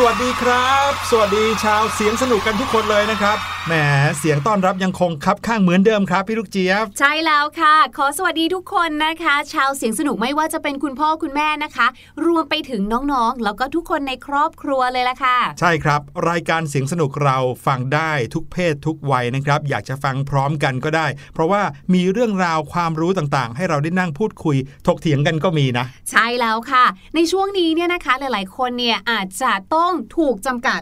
สวัสดีครับ สวัสดีชาวเสียงสนุกกันทุกคนเลยนะครับ แหมเสียงต้อนรับยังคงคับข้างเหมือนเดิมครับพี่ลูกเจี๊ยบ ใช่แล้วค่ะ ขอสวัสดีทุกคนนะคะ ชาวเสียงสนุกไม่ว่าจะเป็นคุณพ่อคุณแม่นะคะ รวมไปถึงน้องๆ แล้วก็ทุกคนในครอบครัวเลยล่ะค่ะ ใช่ครับ รายการเสียงสนุกเราฟังได้ทุกเพศทุกวัยนะครับ อยากจะฟังพร้อมกันก็ได้ เพราะว่ามีเรื่องราวความรู้ต่างๆ ให้เราได้นั่งพูดคุย ถกเถียงกันก็มีนะ ใช่แล้วค่ะ ในช่วงนี้เนี่ยนะคะหลายๆ คนเนี่ยอาจจะต้องถูกจำกัด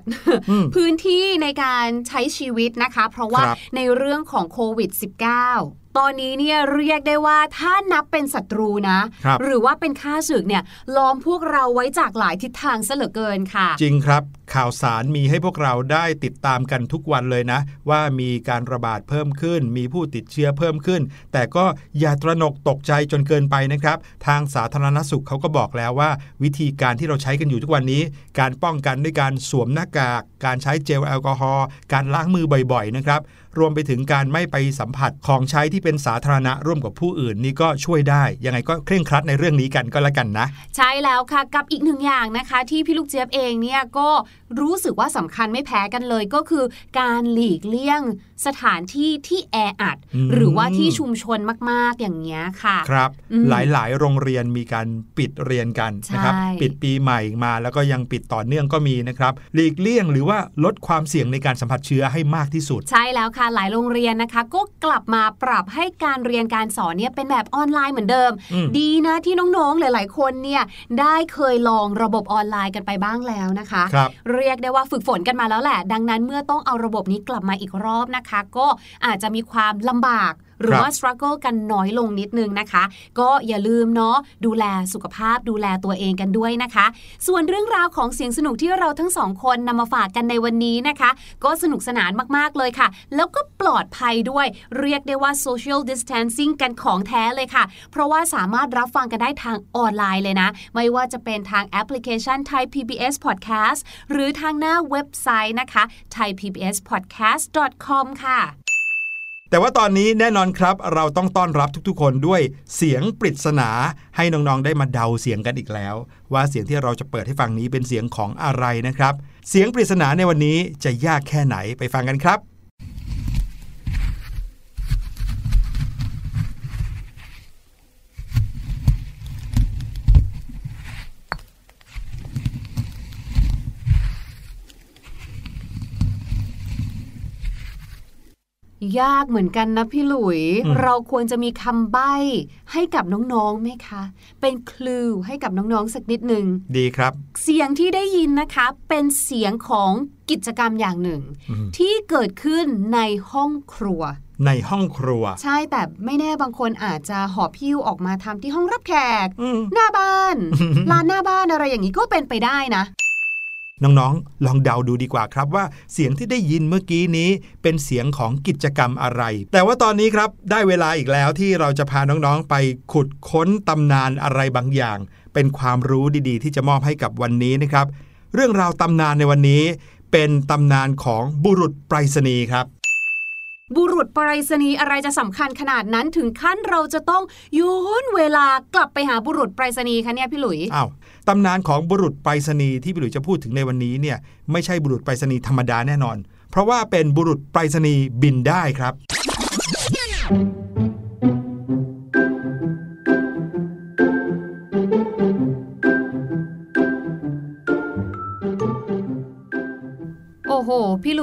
อืมพื้นที่ในการใช้ชีวิตนะคะ เพราะว่าครับในเรื่องของโควิด -19 ตอนนี้เนี่ยเรียกได้ว่าถ้านับเป็นศัตรูนะครับหรือว่าเป็นข้าศึกเนี่ยล้อมพวกเราไว้จากหลายทิศทางซะเหลือเกินค่ะ จริงครับข่าวสารมีให้พวกเราได้ติดตามกันทุกวันเลยนะ ว่ามีการระบาดเพิ่มขึ้น มีผู้ติดเชื้อเพิ่มขึ้น แต่ก็อย่าตระหนกตกใจจนเกินไปนะครับ ทางสาธารณสุขเขาก็บอกแล้วว่า วิธีการที่เราใช้กันอยู่ทุกวันนี้ การป้องกันด้วยการสวมหน้ากาก การใช้เจลแอลกอฮอล์การล้างมือบ่อยๆนะครับรวมไปถึงการไม่ไปสัมผัสของใช้ที่เป็นสาธารณะร่วมกับผู้อื่นนี่ก็ช่วยได้ ยังไงก็เคร่งครัดในเรื่องนี้กันก็แล้วกันนะ ใช่แล้วค่ะกับอีกหนึ่งอย่างนะคะ ที่พี่ลูกเจี๊ยบเองเนี่ยก็ รู้สึกว่าสำคัญไม่แพ้กันเลยก็คือ การหลีกเลี่ยงสถานที่ที่แออัดอืมหรือว่าที่ชุมชนมากๆอย่างเงี้ยค่ะ ครับอืมหลายๆ โรงเรียนมีการปิดเรียนกันนะครับใช่ปิดปีใหม่มาแล้วก็ยังปิดต่อเนื่องก็มีนะครับ หลีกเลี่ยงหรือว่าลดความเสี่ยงในการสัมผัสเชื้อให้มากที่สุด ใช่แล้วค่ะ หลายโรงเรียนนะคะ ก็กลับมาปรับให้การเรียนการสอนเนี่ยเป็นแบบออนไลน์เหมือนเดิมอืมดีนะที่น้องๆ หลาย ๆ คนเนี่ยได้เคยลองระบบออนไลน์กันไปบ้างแล้วนะคะครับเรียกได้ว่าฝึกฝนกันมาแล้วแหละ ดังนั้นเมื่อต้องเอาระบบนี้กลับมาอีกรอบนะคะ ก็อาจจะมีความลำบาก หรือครับว่า struggle กันน้อยลงนิดนึงนะคะ ก็อย่าลืมเนาะดูแลสุขภาพดูแลตัวเองกันด้วยนะคะ ส่วนเรื่องราวของเสียงสนุกที่เราทั้งสองคนนำมาฝากกันในวันนี้นะคะ ก็สนุกสนานมากๆเลยค่ะ แล้วก็ปลอดภัยด้วย เรียกได้ว่า social distancing กันของแท้เลยค่ะ เพราะว่าสามารถรับฟังกันได้ทางออนไลน์เลยนะ ไม่ว่าจะเป็นทางแอปพลิเคชัน Thai PBS Podcast หรือทางหน้าเว็บไซต์นะคะ thaipbspodcast.com ค่ะ แต่ว่าตอนนี้แน่นอนครับ เราต้องต้อนรับทุกๆ คนด้วยเสียงปริศนาให้น้องๆได้มาเดาเสียงกันอีกแล้ว ว่าเสียงที่เราจะเปิดให้ฟังนี้เป็นเสียงของอะไรนะครับ เสียงปริศนาในวันนี้จะยากแค่ไหนไปฟังกันครับ ยากเหมือนกันนะพี่หลุยอืมเราควรจะมีคำใบ้ให้กับน้องๆไหมคะ เป็นคลูให้กับน้องๆสักนิดหนึ่งดีครับ เสียงที่ได้ยินนะคะ เป็นเสียงของกิจกรรมอย่างหนึ่งอืมที่เกิดขึ้นในห้องครัว ในห้องครัว ใช่แต่ไม่แน่บางคนอาจจะหอบพิ้วออกมาทำที่ห้องรับแขกอืมหน้าบ้านลานหน้าบ้านอะไรอย่างนี้ก็เป็นไปได้นะ น้องๆ ลองเดาดูดีกว่าครับว่าเสียงที่ได้ยินเมื่อกี้นี้เป็นเสียงของกิจกรรมอะไร แต่ว่าตอนนี้ครับได้เวลาอีกแล้วที่เราจะพาน้องๆ ไปขุดค้นตำนานอะไรบางอย่าง เป็นความรู้ดีๆ ที่จะมอบให้กับวันนี้นะครับ เรื่องราวตำนานในวันนี้ เป็นตำนานของบุรุษไปรษณีย์ครับ บุรุษไปรษณีย์อะไรจะสำคัญขนาดนั้นถึงขั้นเราจะต้องย้อนเวลากลับไปหาบุรุษไปรษณีย์คะเนี่ยพี่หลุยอ้าวตำนานของบุรุษไปรษณีย์ที่พี่หลุยจะพูดถึงในวันนี้เนี่ยไม่ใช่บุรุษไปรษณีย์ธรรมดาแน่นอน เพราะว่าเป็นบุรุษไปรษณีย์บินได้ครับ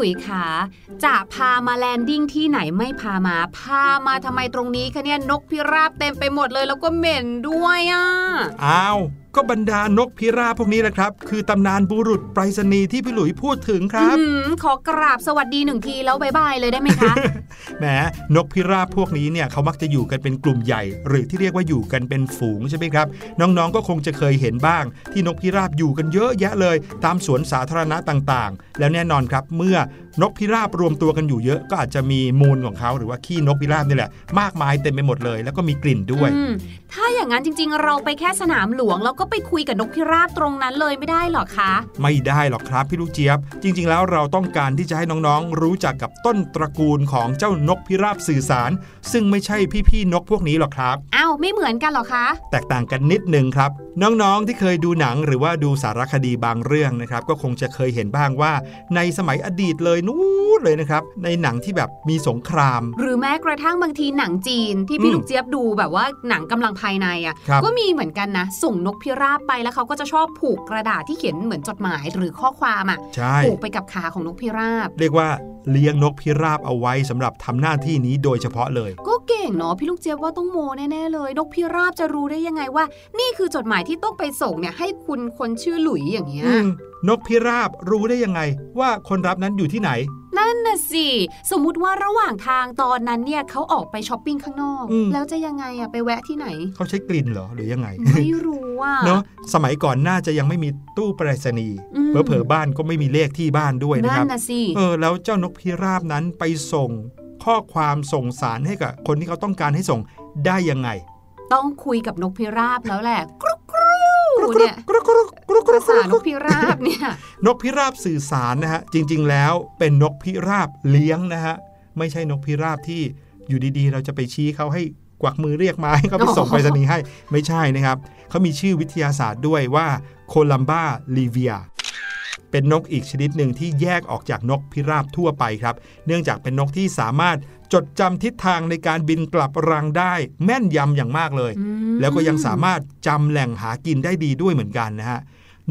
ลุยขาจะพามาแลนดิ้งที่ไหนไม่พามา พามาทำไมตรงนี้คะเนี่ยนกพิราบเต็มไปหมดเลย แล้วก็เหม็นด้วยอะอ้าว ก็บรรดานกพิราบพวกนี้แหละครับ คือตำนานบุรุษไปรษณีย์ที่พี่หลุยพูดถึงครับอื้อหือขอกราบสวัสดีหนึ่งทีแล้วบายบายเลยได้ไหมคะแหมนกพิราบพวกนี้เนี่ยเขามักจะอยู่กันเป็นกลุ่มใหญ่ หรือที่เรียกว่าอยู่กันเป็นฝูงใช่ไหมครับ น้องๆก็คงจะเคยเห็นบ้าง ที่นกพิราบอยู่กันเยอะแยะเลย ตามสวนสาธารณะต่างๆ แล้วแน่นอนครับเมื่อ นกพิราบรวมตัวกันอยู่เยอะ ก็อาจจะมีมูลของเขาหรือว่าขี้นกพิราบนี่แหละมากมายเต็มไปหมดเลย แล้วก็มีกลิ่นด้วยอืมถ้าอย่างนั้นจริง ๆ เราไปแค่สนามหลวงแล้วก็ไปคุยกับนกพิราบตรงนั้นเลยไม่ได้หรอคะ ไม่ได้หรอกครับพี่ลูกเจี๊ยบ จริง ๆ แล้วเราต้องการที่จะให้น้องๆ รู้จักกับต้นตระกูลของเจ้าานกพิราบสื่อสาร ซึ่งไม่ใช่พี่ๆนกพวกนี้หรอกครับอ้าวไม่เหมือนกันเหรอคะ แตกต่างกันนิดนึงครับ น้องๆที่เคยดูหนังหรือว่าดูสารคดีบางเรื่องนะครับก็คงจะเคยเห็นบ้างว่า ในสมัยอดีตเลยนู้นเลยนะครับ ในหนังที่แบบมีสงคราม หรือแม้กระทั่งบางทีหนังจีนที่พี่อืมลูกเจี๊ยบดูแบบว่าหนังกำลังภายในอะครับก็มีเหมือนกันนะ ส่งนกพิราบไปแล้วเขาก็จะชอบผูกกระดาษที่เขียนเหมือนจดหมายหรือข้อความอะใช่ผูกไปกับขาของนกพิราบ เรียกว่าเลี้ยงนกพิราบเอาไว้สำหรับทำหน้าที่นี้โดยเฉพาะเลย ก็เก่งเนาะพี่ลูกเจี๊ยบว่าต้องโมแน่ๆเลย นกพิราบจะรู้ได้ยังไงว่า นี่คือจดหมายที่ต้องไปส่งเนี่ยให้คุณคนชื่อหลุยอย่างเงี้ยอืมนกพิราบรู้ได้ยังไงว่าคนรับนั้นอยู่ที่ไหนนั่นน่ะสิ สมมุติว่าระหว่างทางตอนนั้นเนี่ยเขาออกไปช้อปปิ้งข้างนอก อืม แล้วจะยังไงอะไปแวะที่ไหน เขาใช้กลิ่นเหรอหรือยังไง ไม่รู้อะเนาะสมัยก่อนน่าจะยังไม่มีตู้ไปรษณีย์อืมเผลอๆบ้านก็ไม่มีเลขที่บ้านด้วยนะนั่คนรับ น่ะสิ เออแล้วเจ้านกพิราบนั้นไปส่งข้อความส่งสารให้กับคนที่เขาต้องการให้ส่งได้ยังไง ต้องคุยกับนกพิราบแล้วแหละกรุกกรู เนี่ยกรุกกรุกกรุกกรุภาษานกพิราบเนี่ย นกพิราบสื่อสารนะฮะ จริง ๆ แล้วเป็นนกพิราบเลี้ยงนะฮะ ไม่ใช่นกพิราบที่อยู่ดีๆ เราจะไปชี้เขาให้กวักมือเรียกมาให้เขาไปส่งไปรษณีย์ให้ ไม่ใช่นะครับ เขามีชื่อวิทยาศาสตร์ด้วยว่าโคลัมบาลีเวียเป็นนกอีกชนิดหนึ่งที่แยกออกจากนกพิราบทั่วไปครับ เนื่องจากเป็นนกที่สามารถ จดจำทิศทางในการบินกลับรังได้ แม่นยำอย่างมากเลยอืมแล้วก็ยังสามารถจำแหล่งหากินได้ดีด้วยเหมือนกันนะฮะ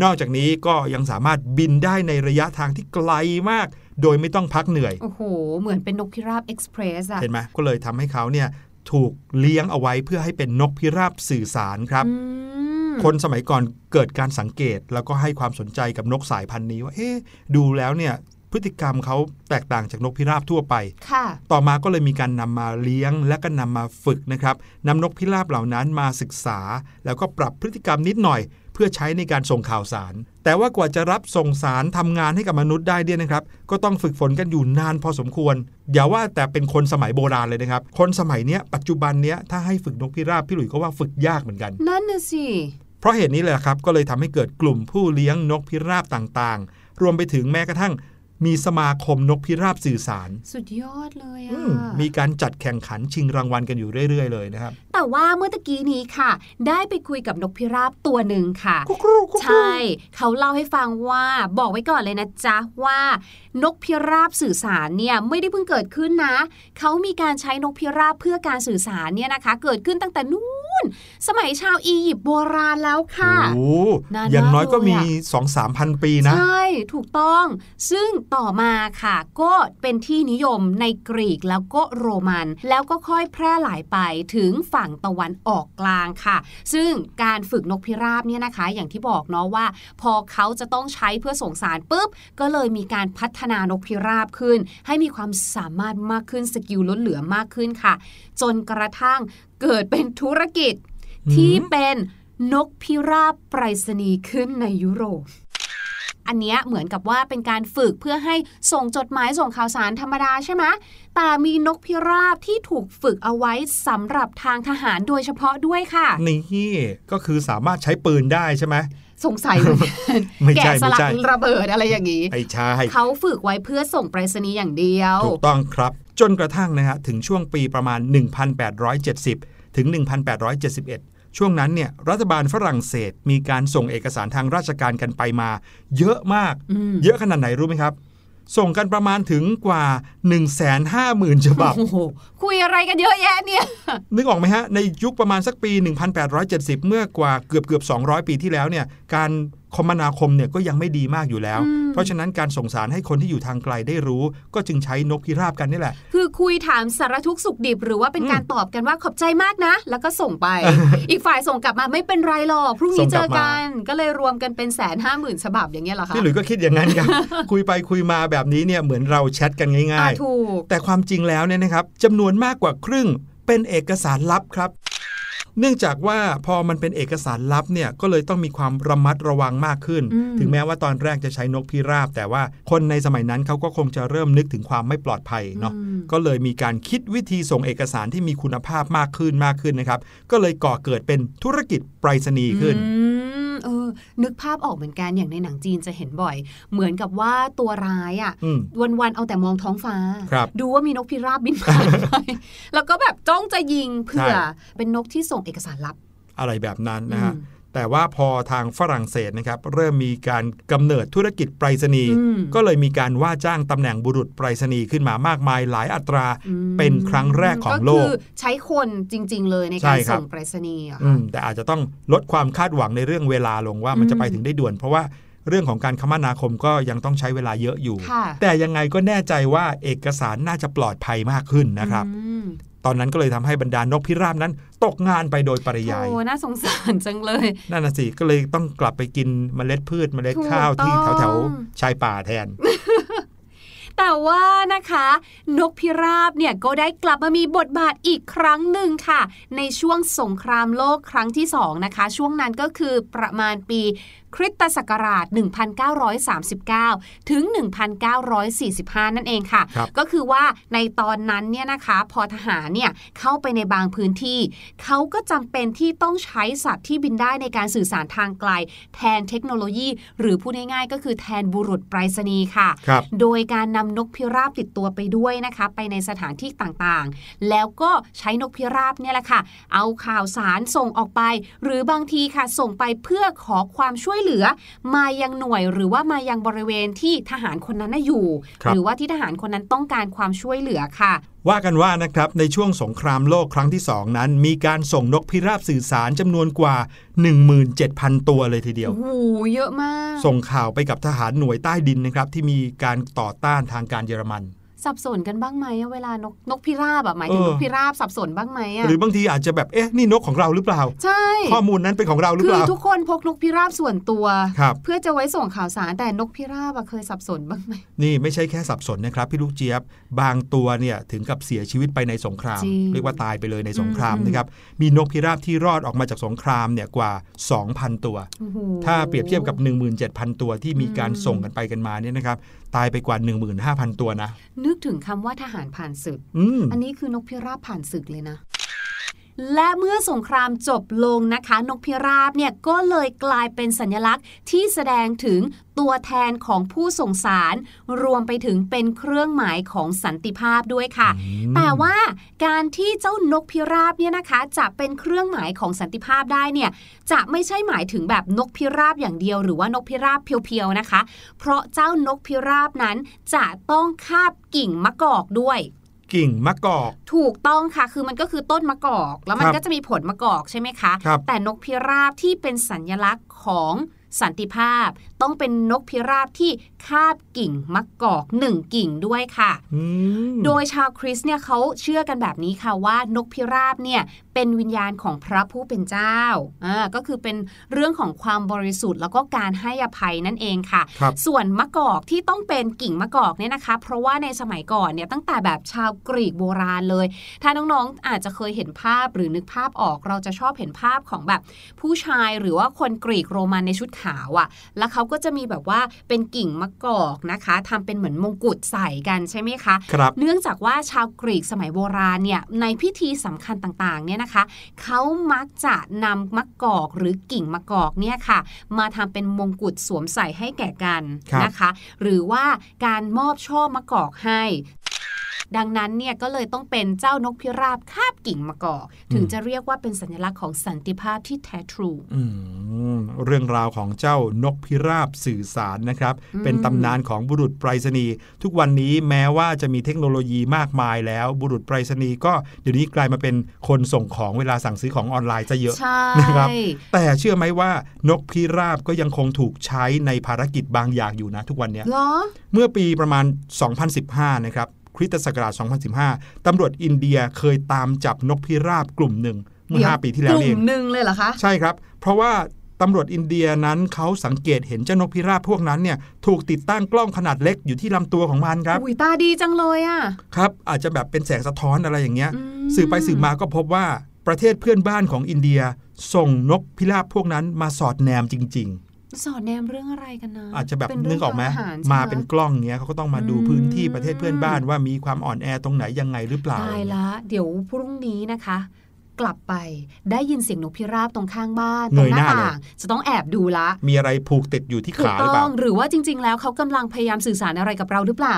นอกจากนี้ก็ยังสามารถบินได้ในระยะทางที่ไกลมาก โดยไม่ต้องพักเหนื่อย โอ้โห เหมือนเป็นนกพิราบเอ็กซ์เพรสอะเห็นไหมก็เลยทำให้เขาเนี่ยถูกเลี้ยงเอาไว้เพื่อให้เป็นนกพิราบสื่อสารครับอืมคนสมัยก่อนเกิดการสังเกตแล้วก็ให้ความสนใจกับนกสายพันธุ์นี้ว่า เอ๊ะดูแล้วเนี่ย พฤติกรรมเขาแตกต่างจากนกพิราบทั่วไปค่ะต่อมาก็เลยมีการนำมาเลี้ยง และก็นำมาฝึกนะครับนำนกพิราบเหล่านั้นมาศึกษา แล้วก็ปรับพฤติกรรมนิดหน่อย เพื่อใช้ในการส่งข่าวสาร แต่ว่ากว่าจะรับส่งสารทำงานให้กับมนุษย์ได้เนี่ยนะครับ ก็ต้องฝึกฝนกันอยู่นานพอสมควร อย่าว่าแต่เป็นคนสมัยโบราณเลยนะครับ คนสมัยเนี้ยปัจจุบันเนี้ยถ้าให้ฝึกนกพิราบพี่หลุยก็ว่าฝึกยากเหมือนกัน นั่นน่ะสิเพราะเหตุนี้เลยครับก็เลยทำให้เกิดกลุ่มผู้เลี้ยงนกพิราบต่างๆ รวมไปถึงแม้กระทั่ง มีสมาคมนกพิราบสื่อสาร สุดยอดเลยอือะมมีการจัดแข่งขันชิงรางวัลกันอยู่เรื่อย ๆ เลยนะครับ แต่ว่าเมื่อตะกี้นี้ค่ะ ได้ไปคุยกับนกพิราบตัวหนึ่งค่ะกุ๊กรูกุ๊กรูใช่ เขาเล่าให้ฟังว่าบอกไว้ก่อนเลยนะจ๊ะว่า นกพิราบสื่อสารเนี่ยไม่ได้เพิ่งเกิดขึ้นนะ เขามีการใช้นกพิราบเพื่อการสื่อสารเนี่ยนะคะ เกิดขึ้นตั้งแต่นู้นสมัยชาวอียิปต์โบราณแล้วค่ะโอ้นานมากอย่างน้อยก็มีเลยอะ2องสามพันปีนะ ใช่ ถูกต้อง ซึ่งต่อมาค่ะ ก็เป็นที่นิยมในกรีกแล้วก็โรมัน แล้วก็ค่อยแพร่หลายไปถึงฝั่งตะวันออกกลางค่ะ ซึ่งการฝึกนกพิราบเนี่ยนะคะ อย่างที่บอกเนาะว่า พอเขาจะต้องใช้เพื่อส่งสารปุ๊บก็เลยมีการพัฒนานกพิราบขึ้น ให้มีความสามารถมากขึ้นสกิลล้นเหลือมากขึ้นค่ะ จนกระทั่งเกิดเป็นธุรกิจอืมที่เป็นนกพิราบไปรษณีย์ขึ้นในยุโรปอันเนี้ยเหมือนกับว่าเป็นการฝึกเพื่อให้ส่งจดหมายส่งข่าวสารธรรมดาใช่ไหมแต่มีนกพิราบที่ถูกฝึกเอาไว้สำหรับทางทหารโดยเฉพาะด้วยค่ะ นี่ก็คือสามารถใช้ปืนได้ใช่ไหม สงสัยเหมือนกันไม่ใช่แกะสลัไม่ใช่ระเบิดอะไรอย่างนี้ไอ้ใช่เขาฝึกไว้เพื่อส่งไปรษณีย์อย่างเดียว ถูกต้องครับ จนกระทั่งนะฮะถึงช่วงปีประมาณ 1870 ถึง 1871 ช่วงนั้นเนี่ยรัฐบาลฝรั่งเศสมีการส่งเอกสารทางราชการกันไปมา เยอะมากอืมเยอะขนาดไหนรู้ไหมครับ ส่งกันประมาณถึงกว่า 150,000 ฉบับโอ้โหคุยอะไรกันเยอะแยะเนี่ย นึกออกไหมฮะ ในยุคประมาณสักปี 1870 เมื่อกว่าเกือบเกือบ 200 ปีที่แล้วเนี่ย การคมนาคมเนี่ยก็ยังไม่ดีมากอยู่แล้วอืม เพราะฉะนั้นการส่งสารให้คนที่อยู่ทางไกลได้รู้ ก็จึงใช้นกพิราบกันนี่แหละ คือคุยถามสารทุกข์สุขดิบ หรือว่าเป็นการตอบกันว่าขอบใจมากนะ แล้วก็ส่งไป อีกฝ่ายส่งกลับมาไม่เป็นไรหรอกพรุ่งส่นี้งเจกลัอบมากันก็เลยรวมกันเป็นแสนห้าหมื่นฉบับอย่างเงี้ยเหรอคะพี่หลุยส์ก็คิดอย่างนั้นครับคุยไปคุยมาแบบนี้เนี่ยเหมือนเราแชทกันง่าอ่ายถูกๆแต่ความจริงแล้วเนี่ยนะครับจำนวนมากกว่าครึ่งเป็นเอกสารลับครับ เนื่องจากว่าพอมันเป็นเอกสารลับเนี่ยก็เลยต้องมีความระมัดระวังมากขึ้นอืมถึงแม้ว่าตอนแรกจะใช้นกพิราบ แต่ว่าคนในสมัยนั้นเขาก็คงจะเริ่มนึกถึงความไม่ปลอดภัยเนาะอืมก็เลยมีการคิดวิธีส่งเอกสารที่มีคุณภาพมากขึ้นมากขึ้นนะครับ ก็เลยก่อเกิดเป็นธุรกิจไปรษณีย์ขึ้นอืม เออ นึกภาพออกเหมือนกันอย่างในหนังจีนจะเห็นบ่อย เหมือนกับว่าตัวร้ายอะ่ะอืมวันๆเอาแต่มองท้องฟ้าครับดูว่ามีนกพิราบบินผ่านไปแล้วก็แบบจ้องจะยิงเผื่อใช่เป็นนกที่ส่งเอกสารลับอะไรแบบนั้นนะฮะอืม แต่ว่าพอทางฝรั่งเศสนะครับเริ่มมีการกำเนิดธุรกิจไปรษณีย์อืมก็เลยมีการว่าจ้างตำแหน่งบุรุษไปรษณีย์ขึ้นมามากมายหลายอัตราอืมเป็นครั้งแรกของโลก็กคือใช้คนจริง ๆ เลยในใช่การครับส่งไปรษณีย์เหรออืคะมแต่อาจจะต้องลดความคาดหวังในเรื่องเวลาลงว่ามันอืมจะไปถึงได้ด่วน เพราะว่า เรื่องของการคมนาคมก็ยังต้องใช้เวลาเยอะอยู่ค่ะแต่ยังไงก็แน่ใจว่าเอกสารน่าจะปลอดภัยมากขึ้นนะครับอืมตอนนั้นก็เลยทำให้บรรดานกพิราบนั้น ตกงานไปโดยปริยาย โอ้ น่าสงสารจังเลย นั่นน่ะสิ ก็เลยต้องกลับไปกินเมล็ดพืชเมล็ดข้าวที่ถูกต้องแถวๆชายป่าแทน แต่ว่านะคะ นกพิราบเนี่ยก็ได้กลับมามีบทบาทอีกครั้งหนึ่งค่ะ ในช่วงสงครามโลกครั้งที่สองนะคะ ช่วงนั้นก็คือประมาณปี คริสตศักราช 1939 ถึง 1945 นั่นเองค่ะครับก็คือว่าในตอนนั้นเนี่ยนะคะพอทหารเนี่ยเข้าไปในบางพื้นที่ เขาก็จำเป็นที่ต้องใช้สัตว์ที่บินได้ในการสื่อสารทางไกล แทนเทคโนโลยี หรือพูดง่ายๆ ก็คือแทนบุรุษไปรษณีย์ค่ะครับโดยการนำนกพิราบติดตัวไปด้วยนะคะ ไปในสถานที่ต่างๆ แล้วก็ใช้นกพิราบเนี่ยแหละค่ะ เอาข่าวสารส่งออกไป หรือบางทีค่ะส่งไปเพื่อขอความช่วยเหลือ มายังหน่วยหรือว่ามายังบริเวณที่ทหารคนนั้นน่ะอยู่ครับหรือว่าที่ทหารคนนั้นต้องการความช่วยเหลือค่ะ ว่ากันว่านะครับในช่วงสงครามโลกครั้งที่ 2 นั้น มีการส่งนกพิราบสื่อสารจำนวนกว่า 17,000 ตัวเลยทีเดียวโอ้โหเยอะมาก ส่งข่าวไปกับทหารหน่วยใต้ดินนะครับที่มีการต่อต้านทางการเยอรมัน สับสนกันบ้างไหมอะเวลานกนกพิราบอะหมายถึงเออนกพิราบสับสนบ้างไหมอะหรือบางทีอาจจะแบบเอ๊ะนี่นกของเราหรือเปล่า ใช่ ข้อมูลนั้นเป็นของเราหรือคืเปอล่าทุกคนพกนกพิราบส่วนตัวครับเพื่อจะไว้ส่งข่าวสารแต่นกพิราบอะเคยสับสนบ้างไหมนี่ไม่ใช่แค่สับสนนะครับพี่ลูกเจี๊ยบ บางตัวเนี่ยถึงกับเสียชีวิตไปในสงครามจริงเรียกว่าตายไปเลยในสงครามอืมนะครับมีนกพิราบที่รอดออกมาจากสงครามเนี่ยกว่า 2,000 ตัวโอ้โหถ้าเปรียบเทียบกับ 17,000 ตัวที่มีการอืมส่งกันไปกันมาเนี่ยนะครับ ตายไปกว่า 15,000 ตัวนะ นึกถึงคำว่าทหารผ่านศึกอืมอันนี้คือนกพิราบผ่านศึกเลยนะ และเมื่อสงครามจบลงนะคะ นกพิราบเนี่ยก็เลยกลายเป็นสัญลักษณ์ที่แสดงถึงตัวแทนของผู้ส่งสาร รวมไปถึงเป็นเครื่องหมายของสันติภาพด้วยค่ะ แต่ว่าการที่เจ้านกพิราบเนี่ยนะคะ จะเป็นเครื่องหมายของสันติภาพได้เนี่ยจะไม่ใช่หมายถึงแบบนกพิราบอย่างเดียว หรือว่านกพิราบเพียวๆนะคะ เพราะเจ้านกพิราบนั้นจะต้องคาบกิ่งมะกอกด้วย กิ่งมะกอก ถูกต้องค่ะ คือมันก็คือต้นมะกอก แล้วมันครับก็จะมีผลมะกอกใช่ไหมคะครับแต่นกพิราบที่เป็นสัญลักษณ์ของ สันติภาพ ต้องเป็นนกพิราบที่คาบกิ่งมะกอกหนึ่งกิ่งด้วยค่ะอืมโดยชาวคริสต์เนี่ยเขาเชื่อกันแบบนี้ค่ะว่านกพิราบเนี่ยเป็นวิญญาณของพระผู้เป็นเจ้าอ่าก็คือเป็นเรื่องของความบริสุทธิ์ แล้วก็การให้อภัยนั่นเองค่ะครับส่วนมะกอกที่ต้องเป็นกิ่งมะกอกเนี่ยนะคะ เพราะว่าในสมัยก่อนเนี่ยตั้งแต่แบบชาวกรีกโบราณเลย ถ้าน้องๆอาจจะเคยเห็นภาพหรือนึกภาพออกเราจะชอบเห็นภาพของแบบผู้ชายหรือว่าคนกรีกโรมันในชุดขาวอะ่ะ แล้วเขาก็จะมีแบบว่าเป็นกิ่งมะกอกนะคะทำเป็นเหมือนมงกุฎใส่กันใช่ไหมคะครับเนื่องจากว่าชาวกรีกสมัยโบราณเนี่ยในพิธีสำคัญต่างๆเนี่ยนะคะเขามักจะนำมะกอกหรือกิ่งมะกอกเนี่ยค่ะ มาทำเป็นมงกุฎสวมใส่ให้แก่กันครับนะคะ หรือว่าการมอบช่อมะกอกให้ ดังนั้นเนี่ยก็เลยต้องเป็นเจ้านกพิราบคาบกิ่งมะกอกถึงจะเรียกว่าเป็นสัญลักษณ์ของสันติภาพที่แท้ทรูอืมเรื่องราวของเจ้านกพิราบสื่อสารนะครับอืมเป็นตำนานของบุรุษไปรษณีย์ทุกวันนี้แม้ว่าจะมีเทคโนโลยีมากมายแล้ว บุรุษไปรษณีย์ก็เดี๋ยวนี้กลายมาเป็นคนส่งของเวลาสั่งซื้อของออนไลน์ซะเยอะใช่นะครับ แต่เชื่อไหมว่านกพิราบก็ยังคงถูกใช้ในภารกิจบางอย่างอยู่นะทุกวันเนี้ยเหรอเมื่อปีประมาณ 2015 นะครับ คริสตศักราช 2015 ตำรวจอินเดียเคยตามจับนกพิราบกลุ่มหนึ่งเมื่อเดี๋ยว5ปีที่แล้วกเอลุ่งมหนึ่งเลยเหรอคะ ใช่ครับ เพราะว่าตำรวจอินเดียนั้นเขาสังเกตเห็นเจ้านกพิราบพวกนั้นเนี่ยถูกติดตั้งกล้องขนาดเล็กอยู่ที่ลำตัวของมันครับ อุ้ยตาดีจังเลยอะ ครับ อาจจะแบบเป็นแสงสะท้อนอะไรอย่างเงี้ยอืมสืบไปสืบมาก็พบว่าประเทศเพื่อนบ้านของอินเดีย ส่งนกพิราบพวกนั้นมาสอดแนมจริง สอนแนมเรื่องอะไรกันนะๆอาจจะแบบเป็เรื่นึกออกไหมทงหรใช่มาไหเป็นกล้องเงี้ยเขาก็ต้องมาดูอืมพื้นที่ประเทศเพื่อนบ้านว่ามีความอ่อนแอตรงไหนยังไงหรือเปล่าตายละ เดี๋ยวพรุ่งนี้นะคะ กลับไปได้ยินเสียงนกพิราบตรงข้างบ้านเงตรงยหหน้าน้าเลยต่างจะต้องแอบดูละ มีอะไรผูกติดอยู่ที่ถูกขาหรือต้เปอล่างหรือว่าจริง ๆ แล้วเขากำลังพยายามสื่อสารอะไรกับเราหรือเปล่า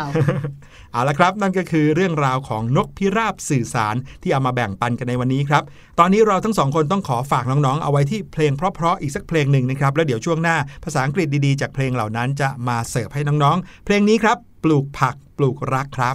เอาละครับ นั่นก็คือเรื่องราวของนกพิราบสื่อสารที่เอามาแบ่งปันกันในวันนี้ครับ ตอนนี้เราทั้งสองคนต้องขอฝากน้องๆ เอาไว้ที่เพลงเพราะๆอีกสักเพลงหนึ่งนะครับแล้วเดี๋ยวช่วงหน้าภาษาอังกฤษดีๆ จากเพลงเหล่านั้นจะมาเสิร์ฟให้น้องๆ เพลงนี้ครับ ปลูกผักปลูกรักครับ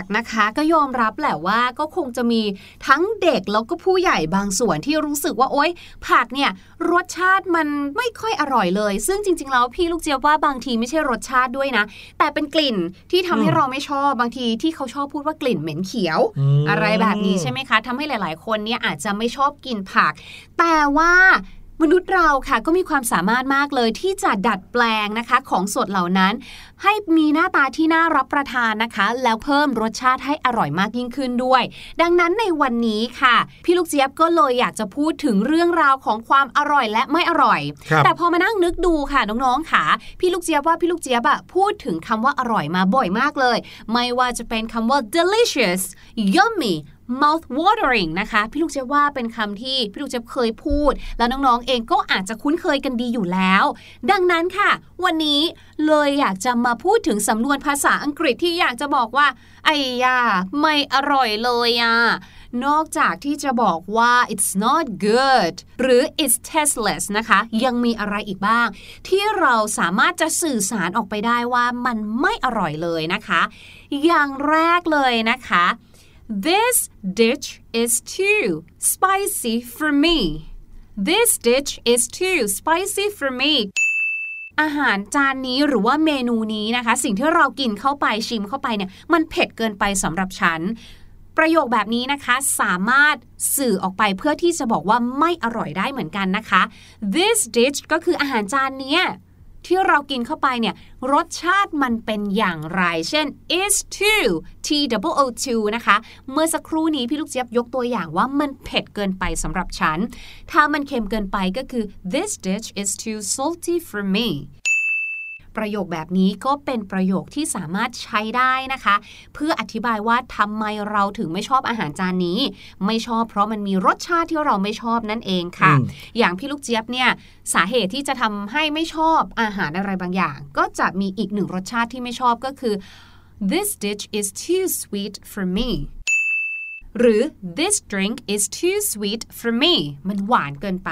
ดถึงผักนะคะ ก็ยอมรับแหละว่าก็คงจะมีทั้งเด็กแล้วก็ผู้ใหญ่บางส่วนที่รู้สึกว่าโอ๊ยผักเนี่ยรสชาติมันไม่ค่อยอร่อยเลย ซึ่งจริง ๆ แล้วพี่ลูกเจี๊ยบว่าบางทีไม่ใช่รสชาติด้วยนะ แต่เป็นกลิ่นที่ทำให้อืมเราไม่ชอบบางทีที่เขาชอบพูดว่ากลิ่นเหม็นเขียวมอะไรแบบนี้ใช่ไหมคะทำให้หลาย ๆ คนเนี่ยอาจจะไม่ชอบกินผัก แต่ว่า มนุษย์เราค่ะก็มีความสามารถมากเลยที่จะดัดแปลงนะคะของสดเหล่านั้น ให้มีหน้าตาที่น่ารับประทานนะคะ แล้วเพิ่มรสชาติให้อร่อยมากยิ่งขึ้นด้วย ดังนั้นในวันนี้ค่ะ พี่ลูกเจี๊ยบก็เลยอยากจะพูดถึงเรื่องราวของความอร่อยและไม่อร่อยครับแต่พอมานั่งนึกดูค่ะน้องๆค่ะ พี่ลูกเจี๊ยบว่าพี่ลูกเจี๊ยบอะพูดถึงคำว่าอร่อยมาบ่อยมากเลย ไม่ว่าจะเป็นคำว่า delicious yummy mouth watering นะคะ พี่ลูกเจี๊ยบว่าเป็นคำที่พี่ลูกเจี๊ยบเคยพูด แล้วน้องๆเองก็อาจจะคุ้นเคยกันดีอยู่แล้ว ดังนั้นค่ะ วันนี้เลยอยากจะมาพูดถึงสำนวนภาษาอังกฤษที่อยากจะบอกว่า ไอ้ยาไม่อร่อยเลยอะนอกจากที่จะบอกว่า it's not good หรือ it's tasteless นะคะ ยังมีอะไรอีกบ้าง ที่เราสามารถจะสื่อสารออกไปได้ว่ามันไม่อร่อยเลยนะคะ อย่างแรกเลยนะคะ this dish is too spicy for me this dish is too spicy for me อาหารจานนี้หรือว่าเมนูนี้นะคะ สิ่งที่เรากินเข้าไปชิมเข้าไปเนี่ย มันเผ็ดเกินไปสำหรับฉัน ประโยคแบบนี้นะคะ สามารถสื่อออกไปเพื่อที่จะบอกว่าไม่อร่อยได้เหมือนกันนะคะ this dish ก็คืออาหารจานเนี้ย ที่เรากินเข้าไปเนี่ยรสชาติมันเป็นอย่างไร เช่น is too t-w-o too นะคะ เมื่อสักครู่นี้พี่ลูกเจี๊ยบยกตัวอย่างว่ามันเผ็ดเกินไปสำหรับฉัน ถ้ามันเค็มเกินไปก็คือ this dish is too salty for me ประโยคแบบนี้ก็เป็นประโยคที่สามารถใช้ได้นะคะ เพื่ออธิบายว่าทำไมเราถึงไม่ชอบอาหารจานนี้ ไม่ชอบเพราะมันมีรสชาติที่เราไม่ชอบนั่นเองค่ะอืมอย่างพี่ลูกเจี๊ยบเนี่ยสาเหตุที่จะทำให้ไม่ชอบอาหารอะไรบางอย่าง ก็จะมีอีกหนึ่งรสชาติที่ไม่ชอบก็คือ this dish is too sweet for me หรือ this drink is too sweet for me มันหวานเกินไป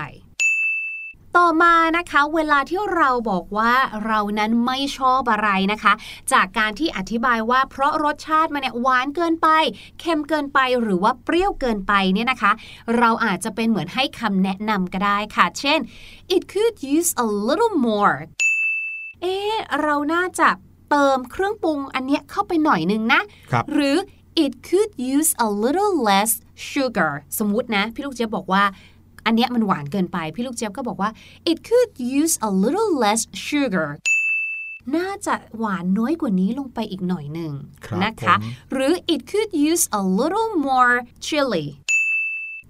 ต่อมานะคะเวลาที่เราบอกว่าเรานั้นไม่ชอบอะไรนะคะ จากการที่อธิบายว่าเพราะรสชาติมันเนี่ยหวานเกินไปเค็มเกินไปหรือว่าเปรี้ยวเกินไปเนี่ยนะคะ เราอาจจะเป็นเหมือนให้คำแนะนำก็ได้ค่ะ เช่น it could use a little more เอ๊ะเราน่าจะเติมเครื่องปรุงอันเนี้ยเข้าไปหน่อยนึงนะครับหรือ it could use a little less sugar สมมุตินะ พี่ลูกเจี๊ยบบอกว่า อันเนี้ยมันหวานเกินไป พี่ลูกเจี๊ยบก็บอกว่า it could use a little less sugar น่าจะหวานน้อยกว่านี้ลงไปอีกหน่อยหนึ่งครับนะคะผมหรือ it could use a little more chili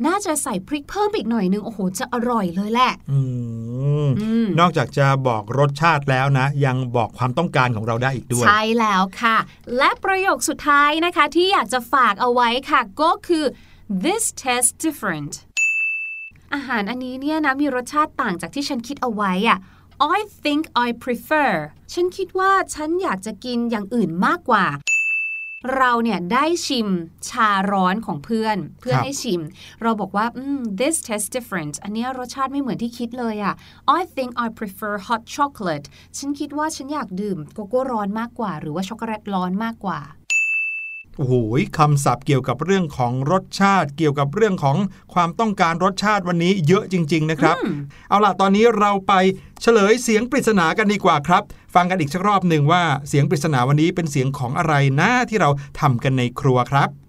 น่าจะใส่พริกเพิ่มอีกหน่อยนึง โอ้โห จะอร่อยเลยแหละอืมอืมนอกจากจะบอกรสชาติแล้วนะ ยังบอกความต้องการของเราได้อีกด้วย ใช่แล้วค่ะ และประโยคสุดท้ายนะคะที่อยากจะฝากเอาไว้ค่ะ ก็คือ this tastes different อาหารอันนี้เนี่ยนะมีรสชาติต่างจากที่ฉันคิดเอาไว้อะ I think I prefer ฉันคิดว่าฉันอยากจะกินอย่างอื่นมากกว่า เราเนี่ยได้ชิมชาร้อนของเพื่อน เพื่อนให้ชิม เราบอกว่า this tastes different อันเนี้ยรสชาติไม่เหมือนที่คิดเลยอะ I think I prefer hot chocolate ฉันคิดว่าฉันอยากดื่มโกโก้ร้อนมากกว่า หรือว่าช็อกโกแลตร้อนมากกว่า โอ้โหคำศัพท์เกี่ยวกับเรื่องของรสชาติ เกี่ยวกับเรื่องของความต้องการรสชาติวันนี้เยอะจริง ๆ นะครับ เอาล่ะตอนนี้เราไปเฉลยเสียงปริศนากันดีกว่าครับ ฟังกันอีกสักรอบหนึ่งว่าเสียงปริศนาวันนี้เป็นเสียงของอะไรนะที่เราทำกันในครัวครับ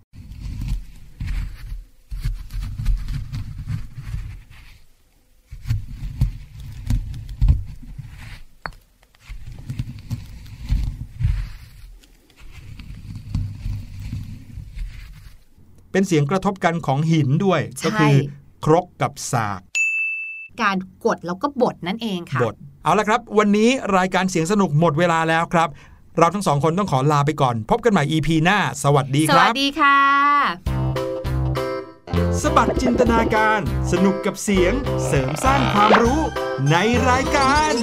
เป็นเสียงกระทบกันของหินด้วยใช่ก็คือครกกับสาก การกดแล้วก็บดนั่นเองค่ะบทเอาละครับ วันนี้รายการเสียงสนุกหมดเวลาแล้วครับ เราทั้งสองคนต้องขอลาไปก่อน พบกันใหม่ EP หน้า สวัสดีสควัรัสบดีค่ะสบัดจินตนาการ สนุกกับเสียง เสริมสร้างความรู้ในรายการ